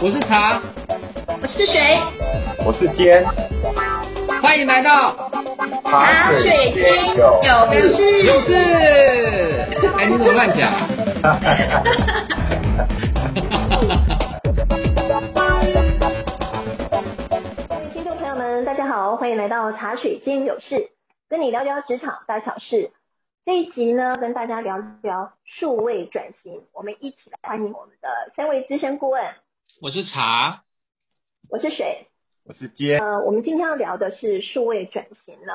我是茶，我是水，我是尖，欢迎来到茶水间有事有事。哎，你怎么乱讲？听众朋友们，大家好，欢迎来到茶水间有事，跟你聊聊职场大小事。这一集呢，跟大家聊聊数位转型，我们一起来欢迎我们的三位资深顾问。我是茶，我是水，我是坚。呃，我们今天要聊的是数位转型呢。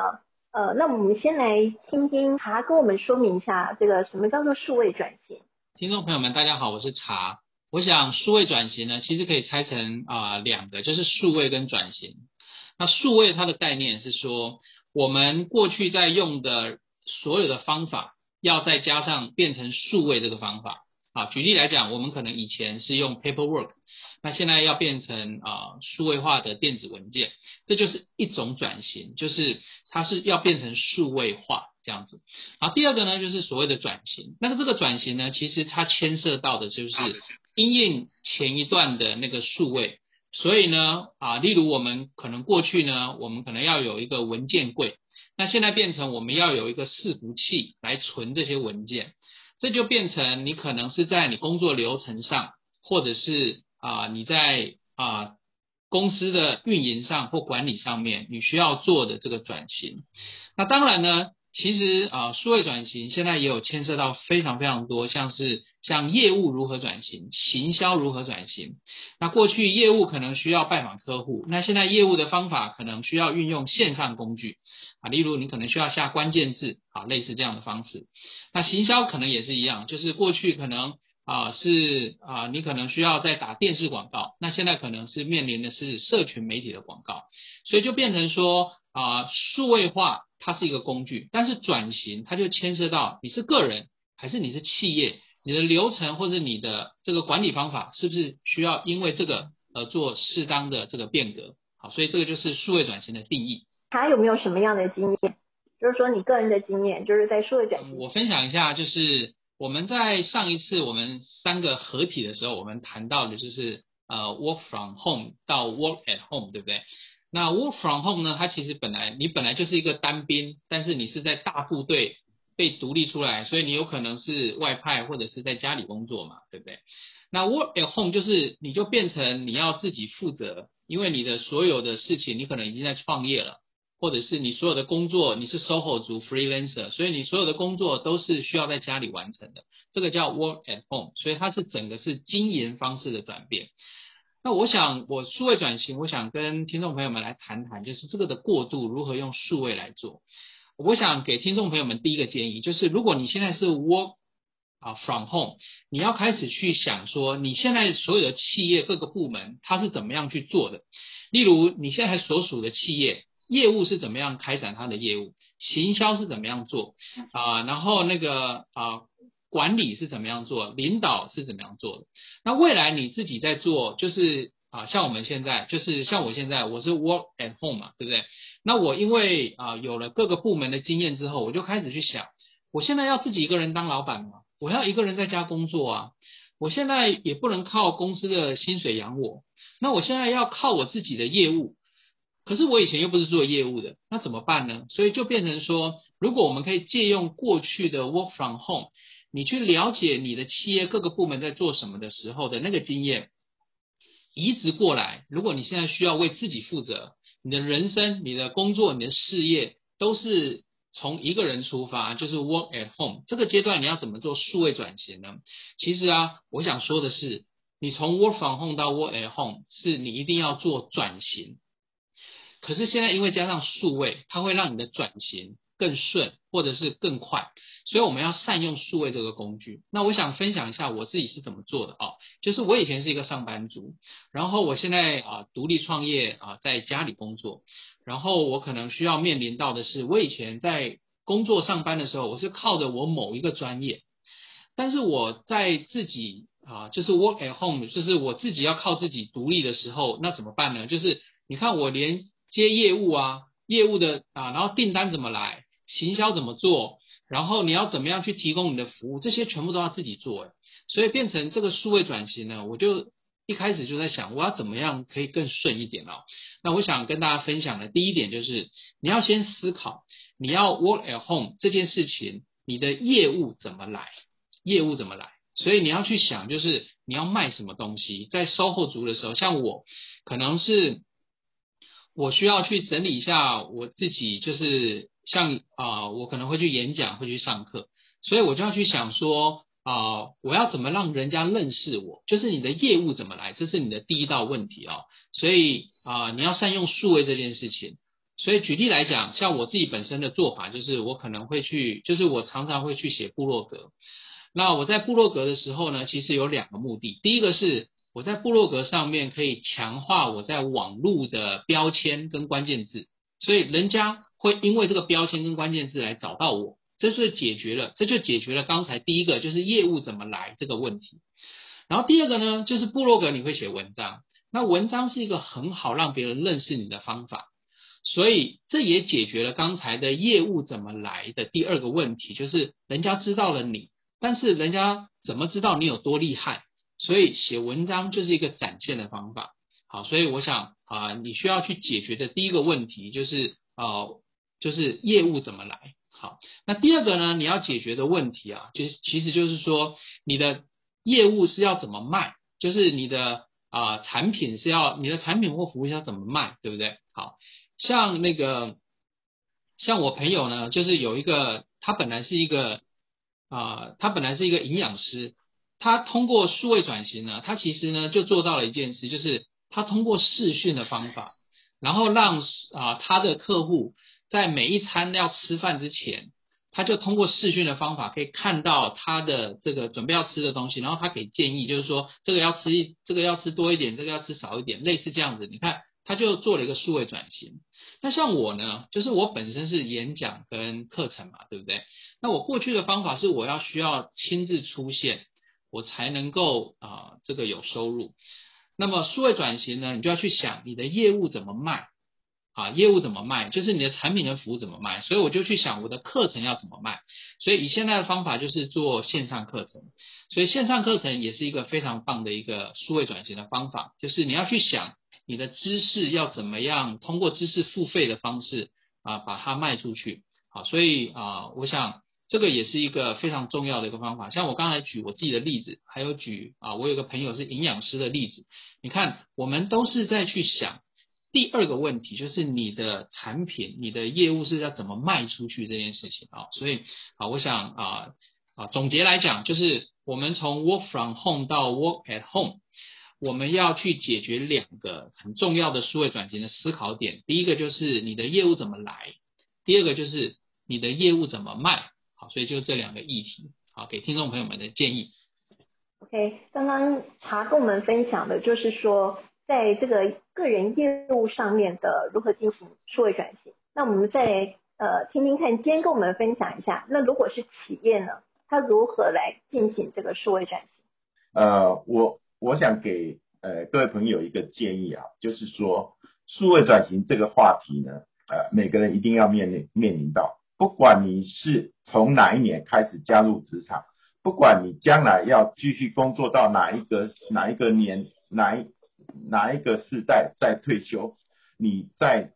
呃，那我们先来听听茶跟我们说明一下，这个什么叫做数位转型？听众朋友们，大家好，我是茶。我想数位转型呢，其实可以拆成啊两个，就是数位跟转型。那数位它的概念是说，我们过去在用的。所有的方法要再加上变成数位这个方法啊，举例来讲，我们可能以前是用 paperwork，那现在要变成啊数位化的电子文件，这就是一种转型，就是它是要变成数位化这样子。好，第二个呢就是所谓的转型，那个这个转型呢，其实它牵涉到的就是因应前一段的那个数位，所以呢啊，例如我们可能过去呢，我们可能要有一个文件柜。那现在变成我们要有一个伺服器来存这些文件，这就变成你可能是在你工作流程上，或者是啊你在啊公司的运营上或管理上面你需要做的这个转型。那当然呢。其实啊，数位转型现在也有牵涉到非常非常多，像是像业务如何转型，行销如何转型。那过去业务可能需要拜访客户，那现在业务的方法可能需要运用线上工具啊，例如你可能需要下关键字啊，类似这样的方式。那行销可能也是一样，就是过去可能啊是啊你可能需要在打电视广告，那现在可能是面临的是社群媒体的广告，所以就变成说啊数位化。它是一个工具，但是转型它就牵涉到你是个人还是你是企业，你的流程或者你的这个管理方法是不是需要因为这个而做适当的这个变革？好，所以这个就是数位转型的定义。他有没有什么样的经验？就是说你个人的经验，就是在数位转型。我分享一下，就是我们在上一次我们三个合体的时候，我们谈到的就是呃 work from home 到 work at home，对不对？那 work from home 呢？它其实本来你本来就是一个单兵，但是你是在大部队被独立出来，所以你有可能是外派或者是在家里工作嘛，对不对？那 work at home 就是你就变成你要自己负责，因为你的所有的事情你可能已经在创业了，或者是你所有的工作你是 SOHO 族 freelancer，所以你所有的工作都是需要在家里完成的，这个叫 work at home，所以它是整个是经营方式的转变。那我想，我数位转型，我想跟听众朋友们来谈谈，就是这个的过渡如何用数位来做。我想给听众朋友们第一个建议，就是如果你现在是 work 啊 from home，你要开始去想说，你现在所有的企业各个部门它是怎么样去做的。例如，你现在所属的企业业务是怎么样开展它的业务，行销是怎么样做啊，然后那个啊。管理是怎么样做，领导是怎么样做的？那未来你自己在做，就是啊，像我们现在，就是像我现在，我是 work at home 嘛，对不对？那我因为啊有了各个部门的经验之后，我就开始去想，我现在要自己一个人当老板吗？我要一个人在家工作啊？我现在也不能靠公司的薪水养我，那我现在要靠我自己的业务，可是我以前又不是做业务的，那怎么办呢？所以就变成说，如果我们可以借用过去的 work from home。你去了解你的企业各个部门在做什么的时候的那个经验，移植过来。如果你现在需要为自己负责，你的人生、你的工作、你的事业都是从一个人出发，就是 work at home 这个阶段，你要怎么做数位转型呢？其实啊，我想说的是，你从 work from home 到 work at home，是你一定要做转型。可是现在因为加上数位，它会让你的转型。更顺或者是更快，所以我们要善用数位这个工具。那我想分享一下我自己是怎么做的啊，就是我以前是一个上班族，然后我现在啊独立创业啊在家里工作，然后我可能需要面临到的是，我以前在工作上班的时候，我是靠着我某一个专业，但是我在自己啊就是 work at home，就是我自己要靠自己独立的时候，那怎么办呢？就是你看我连接业务啊。业务的啊，然后订单怎么来，行销怎么做，然后你要怎么样去提供你的服务，这些全部都要自己做，所以变成这个数位转型呢，我就一开始就在想我要怎么样可以更顺一点哦。那我想跟大家分享的第一点就是你要先思考你要 work at home 这件事情，你的业务怎么来，业务怎么来，所以你要去想就是你要卖什么东西，在售后族的时候，像我可能是我需要去整理一下我自己，就是像啊，我可能会去演讲，会去上课，所以我就要去想说。啊，我要怎么让人家认识我？就是你的业务怎么来，这是你的第一道问题哦。所以啊，你要善用数位这件事情。所以举例来讲，像我自己本身的做法，就是我可能会去，就是我常常会去写部落格。那我在部落格的时候呢，其实有两个目的。第一个是我在部落格上面可以强化我在网络的标签跟关键字，所以人家会因为这个标签跟关键字来找到我。这就解决了，这就解决了刚才第一个就是业务怎么来这个问题。然后第二个呢，就是部落格你会写文章，那文章是一个很好让别人认识你的方法，所以这也解决了刚才的业务怎么来的第二个问题，就是人家知道了你，但是人家怎么知道你有多厉害？所以写文章就是一个展现的方法。好，所以我想啊，你需要去解决的第一个问题就是呃，就是业务怎么来。好，那第二个呢？你要解决的问题啊，就是其实就是说，你的业务是要怎么卖？就是你的啊产品是要你的产品或服务要怎么卖，对不对？好像那个像我朋友呢，就是有一个他本来是一个啊，他本来是一个营养师，他通过数位转型呢，他其实呢就做到了一件事，就是他通过视讯的方法，然后让啊他的客户。在每一餐要吃饭之前，他就通过视讯的方法可以看到他的这个准备要吃的东西，然后他给建议，就是说这个要吃一，这个要吃多一点，这个要吃少一点，类似这样子。你看，他就做了一个数位转型。那像我呢，就是我本身是演讲跟课程嘛，对不对？那我过去的方法是我要需要亲自出现，我才能够啊这个有收入。那么数位转型呢，你就要去想你的业务怎么卖。啊，业务怎么卖？就是你的产品跟服务怎么卖？所以我就去想我的课程要怎么卖。所以以现在的方法就是做线上课程。所以线上课程也是一个非常棒的一个数位转型的方法，就是你要去想你的知识要怎么样通过知识付费的方式啊把它卖出去。好，所以啊，我想这个也是一个非常重要的一个方法。像我刚才举我自己的例子，还有举啊我有个朋友是营养师的例子，你看我们都是在去想。第二个问题就是你的产品、你的业务是要怎么卖出去这件事情啊，所以啊，我想啊啊总结来讲，就是我们从 work from home 到 work at home，我们要去解决两个很重要的数位转型的思考点。第一个就是你的业务怎么来，第二个就是你的业务怎么卖。好，所以就这两个议题，好给听众朋友们的建议。OK，刚刚茶跟我们分享的就是说。在这个个人业务上面的如何进行数位转型？那我们再呃听听看，今天跟我们分享一下。那如果是企业呢，它如何来进行这个数位转型？呃，我我想给呃各位朋友一个建议啊，就是说数位转型这个话题呢，呃每个人一定要面临面临到，不管你是从哪一年开始加入职场，不管你将来要继续工作到哪一个哪一个年哪一。哪一个世代在退休？你在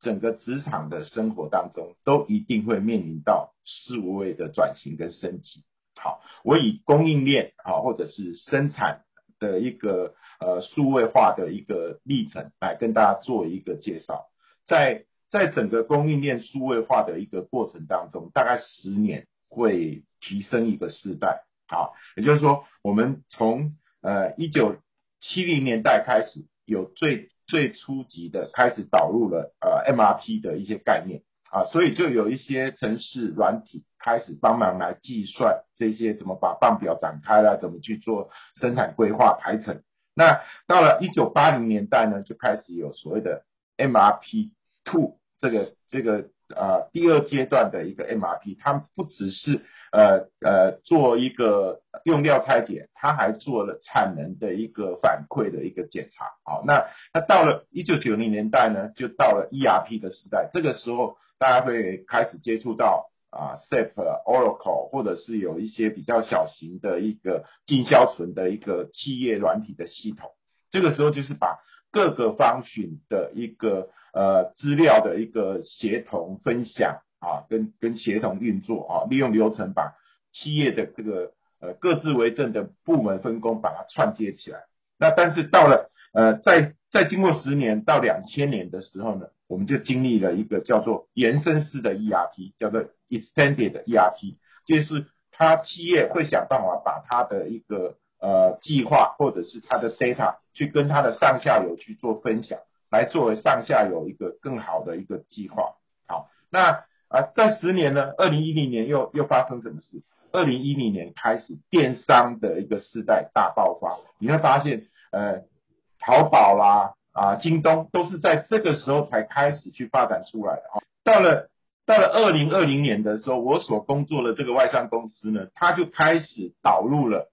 整个职场的生活当中，都一定会面临到数位的转型跟升级。好，我以供应链啊，或者是生产的一个呃数位化的一个历程来跟大家做一个介绍。在在整个供应链数位化的一个过程当中，大概十年会提升一个世代。好，也就是说，我们从呃一九七零年代开始有最最初级的开始导入了呃 MRP 的一些概念啊，所以就有一些城市软体开始帮忙来计算这些怎么把棒表展开了，怎么去做生产规划排程。那到了一九八零年代呢，就开始有所谓的 MRP Two 这个这个呃第二阶段的一个 MRP，它不只是呃呃，做一个用料拆解，他还做了产能的一个反馈的一个检查。好，那那到了一九九零年代呢，就到了 ERP 的时代。这个时候，大家会开始接触到啊，SAP、Oracle，或者是有一些比较小型的一个进销存的一个企业软体的系统。这个时候就是把各个方寻的一个呃资料的一个协同分享啊，跟跟协同运作啊，利用流程把企业的这个呃各自为政的部门分工把它串接起来。那但是到了呃在在经过十年到两千年的时候呢，我们就经历了一个叫做延伸式的 ERP，叫做 Extended ERP，就是它企业会想办法把它的一个呃计划或者是它的 data 去跟它的上下游去做分享，来作为上下游一个更好的一个计划。好，那啊在十年呢，二零一零年又又发生什么事？二零一零年开始电商的一个时代大爆发，你会发现呃。淘宝啦啊，京东都是在这个时候才开始去发展出来的啊。到了到了二零二零年的时候，我所工作的这个外商公司呢，它就开始导入了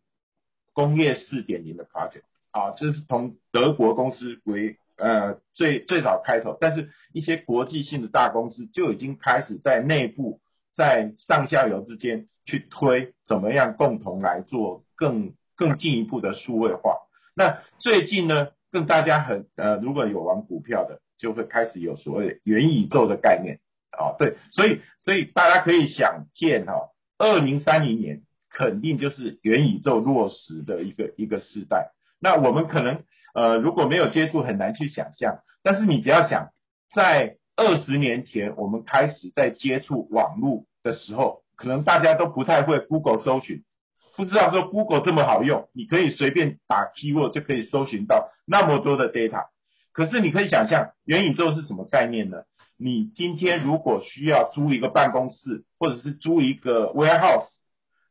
工业四点零的 project 啊，这是从德国公司为呃最最早开头，但是一些国际性的大公司就已经开始在内部在上下游之间去推怎么样共同来做更更进一步的数位化。那最近呢？跟大家很呃，如果有玩股票的，就会开始有所谓元宇宙的概念啊，对，所以所以大家可以想见哈，二零三零年肯定就是元宇宙落实的一个一个时代。那我们可能呃如果没有接触，很难去想象。但是你只要想，在二十年前我们开始在接触网络的时候，可能大家都不太会 Google 搜寻。不知道说 Google 这么好用，你可以随便打 keyword 就可以搜寻到那么多的 data。可是你可以想象元宇宙是什么概念呢？你今天如果需要租一个办公室，或者是租一个 warehouse，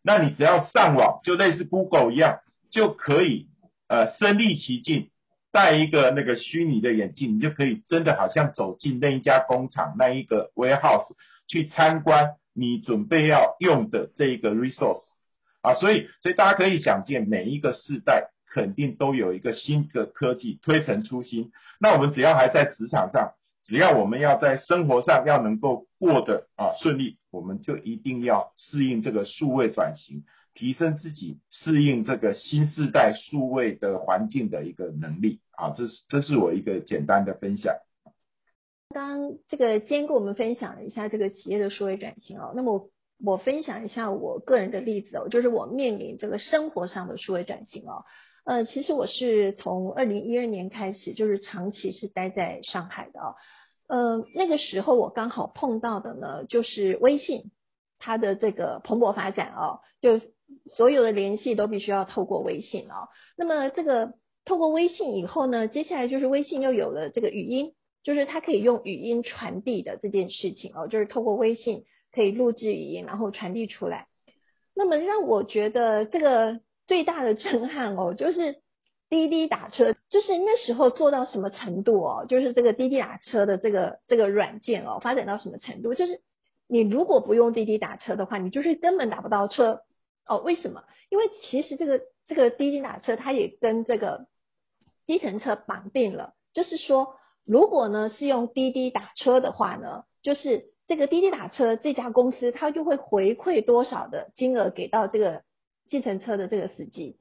那你只要上网，就类似 Google 一样，就可以呃身临其境，戴一个那个虚拟的眼镜，你就可以真的好像走进那一家工厂、那一个 warehouse 去参观你准备要用的这一个 resource。啊，所以，所以大家可以想见，每一个世代肯定都有一个新的科技推陈出新。那我们只要还在职场上，只要我们要在生活上要能够过得啊顺利，我们就一定要适应这个数位转型，提升自己适应这个新时代数位的环境的一个能力。啊，这是这是我一个简单的分享。刚这个今天跟我们分享了一下这个企业的数位转型哦，那么。我分享一下我个人的例子哦，就是我面临这个生活上的数位转型哦。呃，其实我是从二零一二年开始，就是长期是待在上海的哦。呃，那个时候我刚好碰到的呢，就是微信它的这个蓬勃发展哦，就所有的联系都必须要透过微信哦。那么这个透过微信以后呢，接下来就是微信又有了这个语音，就是它可以用语音传递的这件事情哦，就是透过微信。可以录制语音，然后传递出来。那么让我觉得这个最大的震撼哦，就是滴滴打车，就是那时候做到什么程度哦？就是这个滴滴打车的这个这个软件哦，发展到什么程度？就是你如果不用滴滴打车的话，你就是根本打不到车哦。为什么？因为其实这个这个滴滴打车它也跟这个计程车绑定了，就是说如果呢是用滴滴打车的话呢，就是。这个滴滴打车这家公司，它就会回馈多少的金额给到这个计程车的这个司机。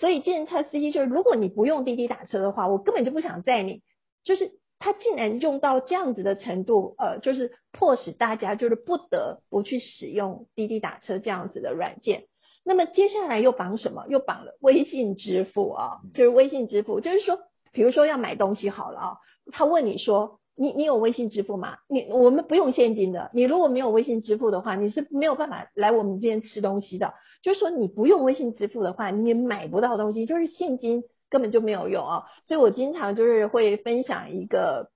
所以计程车司机就是，如果你不用滴滴打车的话，我根本就不想载你。就是他竟然用到这样子的程度，呃，就是迫使大家就是不得不去使用滴滴打车这样子的软件。那么接下来又绑什么？又绑了微信支付啊，就是微信支付，就是说，比如说要买东西好了啊，他问你说。你你有微信支付吗？你我们不用现金的。你如果没有微信支付的话，你是没有办法来我们这边吃东西的。就是说你不用微信支付的话，你也买不到东西，就是现金根本就没有用啊。所以我经常就是会分享一个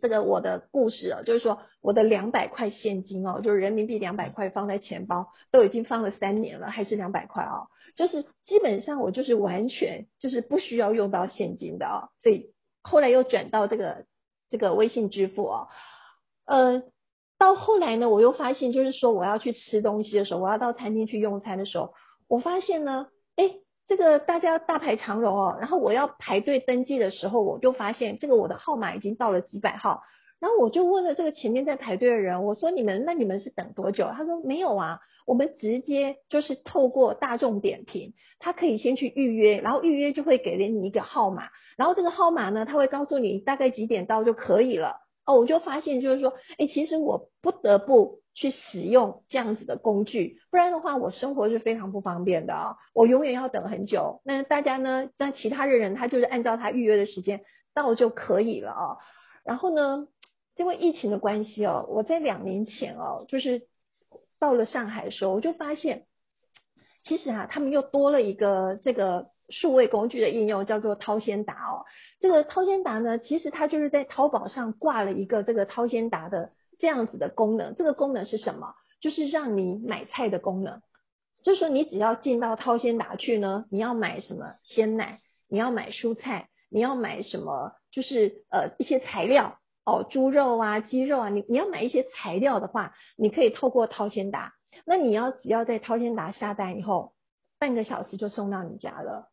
这个我的故事啊，就是说我的两百块现金哦，就是人民币两百块放在钱包，都已经放了三年了，还是两百块啊。就是基本上我就是完全就是不需要用到现金的啊。所以后来又转到这个。这个微信支付哦，呃，到后来呢，我又发现，就是说我要去吃东西的时候，我要到餐厅去用餐的时候，我发现呢，这个大家大排长龙哦，然后我要排队登记的时候，我就发现这个我的号码已经到了几百号，然后我就问了这个前面在排队的人，我说你们那你们是等多久？他说没有啊，我们直接就是透过大众点评，他可以先去预约，然后预约就会给了你一个号码，然后这个号码呢，他会告诉你大概几点到就可以了。哦，我就发现就是说，哎，其实我不得不去使用这样子的工具，不然的话我生活是非常不方便的啊，我永远要等很久。那大家呢，那其他的人他就是按照他预约的时间到就可以了啊，然后呢？因为疫情的关系哦，我在两年前哦，就是到了上海的时候，我就发现，其实啊，他们又多了一个这个数位工具的应用，叫做掏先达哦。这个掏先达呢，其实它就是在淘宝上挂了一个这个掏先达的这样子的功能。这个功能是什么？就是让你买菜的功能。就是说，你只要进到掏鲜达去呢，你要买什么鲜奶，你要买蔬菜，你要买什么，就是呃一些材料。哦，猪肉啊，鸡肉啊，你你要买一些材料的话，你可以透过掏鲜达。那你要只要在掏鲜达下单以后，半个小时就送到你家了。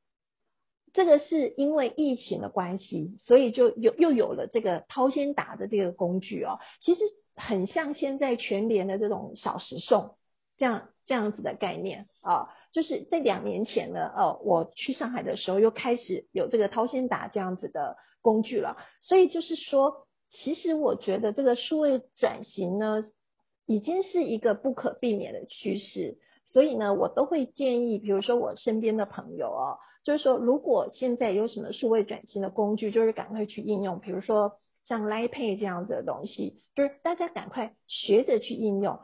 这个是因为疫情的关系，所以就有又有了这个掏鲜达的这个工具哦。其实很像现在全联的这种小时送这样这样子的概念啊。就是在两年前呢，呃，我去上海的时候又开始有这个掏先达这样子的工具了。所以就是说。其实我觉得这个数位转型呢，已经是一个不可避免的趋势，所以呢，我都会建议，比如说我身边的朋友哦，就是说如果现在有什么数位转型的工具，就是赶快去应用，比如说像 Line Pay 这样子的东西，就是大家赶快学着去应用，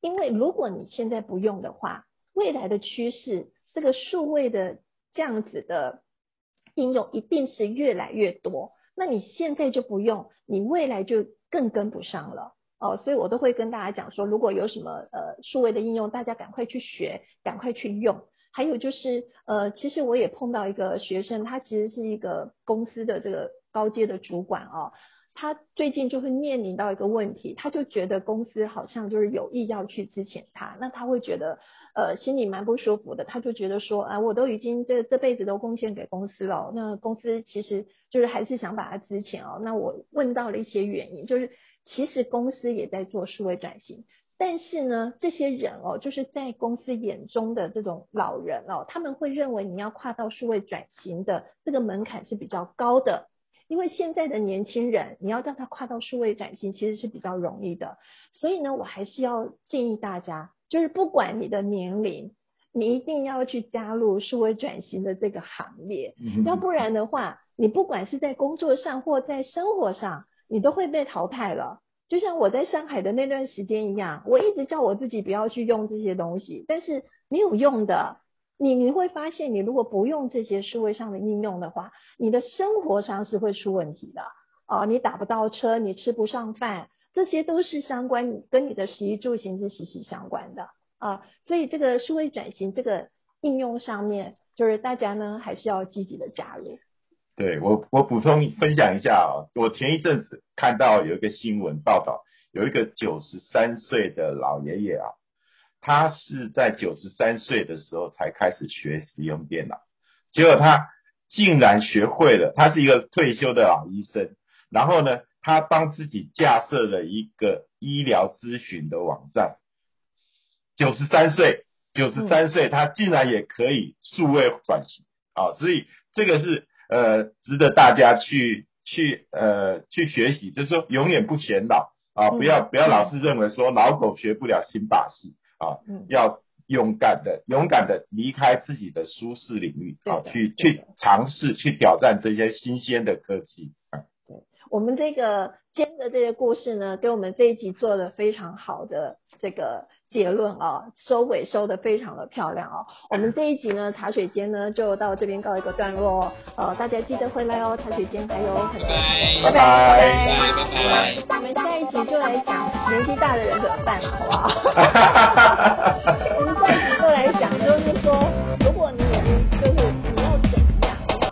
因为如果你现在不用的话，未来的趋势，这个数位的这样子的应用一定是越来越多。那你现在就不用，你未来就更跟不上了哦。所以我都会跟大家讲说，如果有什么呃数位的应用，大家赶快去学，赶快去用。还有就是呃，其实我也碰到一个学生，他其实是一个公司的这个高阶的主管哦。他最近就会面临到一个问题，他就觉得公司好像就是有意要去资遣他，那他会觉得呃心里蛮不舒服的，他就觉得说啊我都已经这这辈子都贡献给公司了，那公司其实就是还是想把他资遣哦。那我问到了一些原因，就是其实公司也在做数位转型，但是呢这些人哦就是在公司眼中的这种老人哦，他们会认为你要跨到数位转型的这个门槛是比较高的。因为现在的年轻人，你要让他跨到数位转型，其实是比较容易的。所以呢，我还是要建议大家，就是不管你的年龄，你一定要去加入数位转型的这个行列。要不然的话，你不管是在工作上或在生活上，你都会被淘汰了。就像我在上海的那段时间一样，我一直叫我自己不要去用这些东西，但是没有用的。你你会发现，你如果不用这些数位上的应用的话，你的生活上是会出问题的啊！你打不到车，你吃不上饭，这些都是相关跟你的食衣住行是息息相关的啊！所以这个数位转型这个应用上面，就是大家呢还是要积极的加入。对我我补充分享一下啊，我前一阵子看到有一个新闻报道，有一个九十三岁的老爷爷啊。他是在九十三岁的时候才开始学使用电脑，结果他竟然学会了。他是一个退休的老医生，然后呢，他帮自己架设了一个医疗咨询的网站。九十三岁，九十三岁，他竟然也可以数位转型啊！所以这个是呃值得大家去去呃去学习，就是说永远不显老啊！不要不要老是认为说老狗学不了新把戏。啊，要勇敢的、勇敢的离开自己的舒适领域，啊，去去尝试、去挑战这些新鲜的科技。对，我们这个今天的这个故事呢，给我们这一集做了非常好的这个。结论啊，收尾收的非常的漂亮哦。我们这一集呢，茶水间呢就到这边告一个段落。呃，大家记得回来哦，茶水间还有很多。拜拜拜拜拜拜。我们下一集就来讲年纪大的人怎么办，好不好？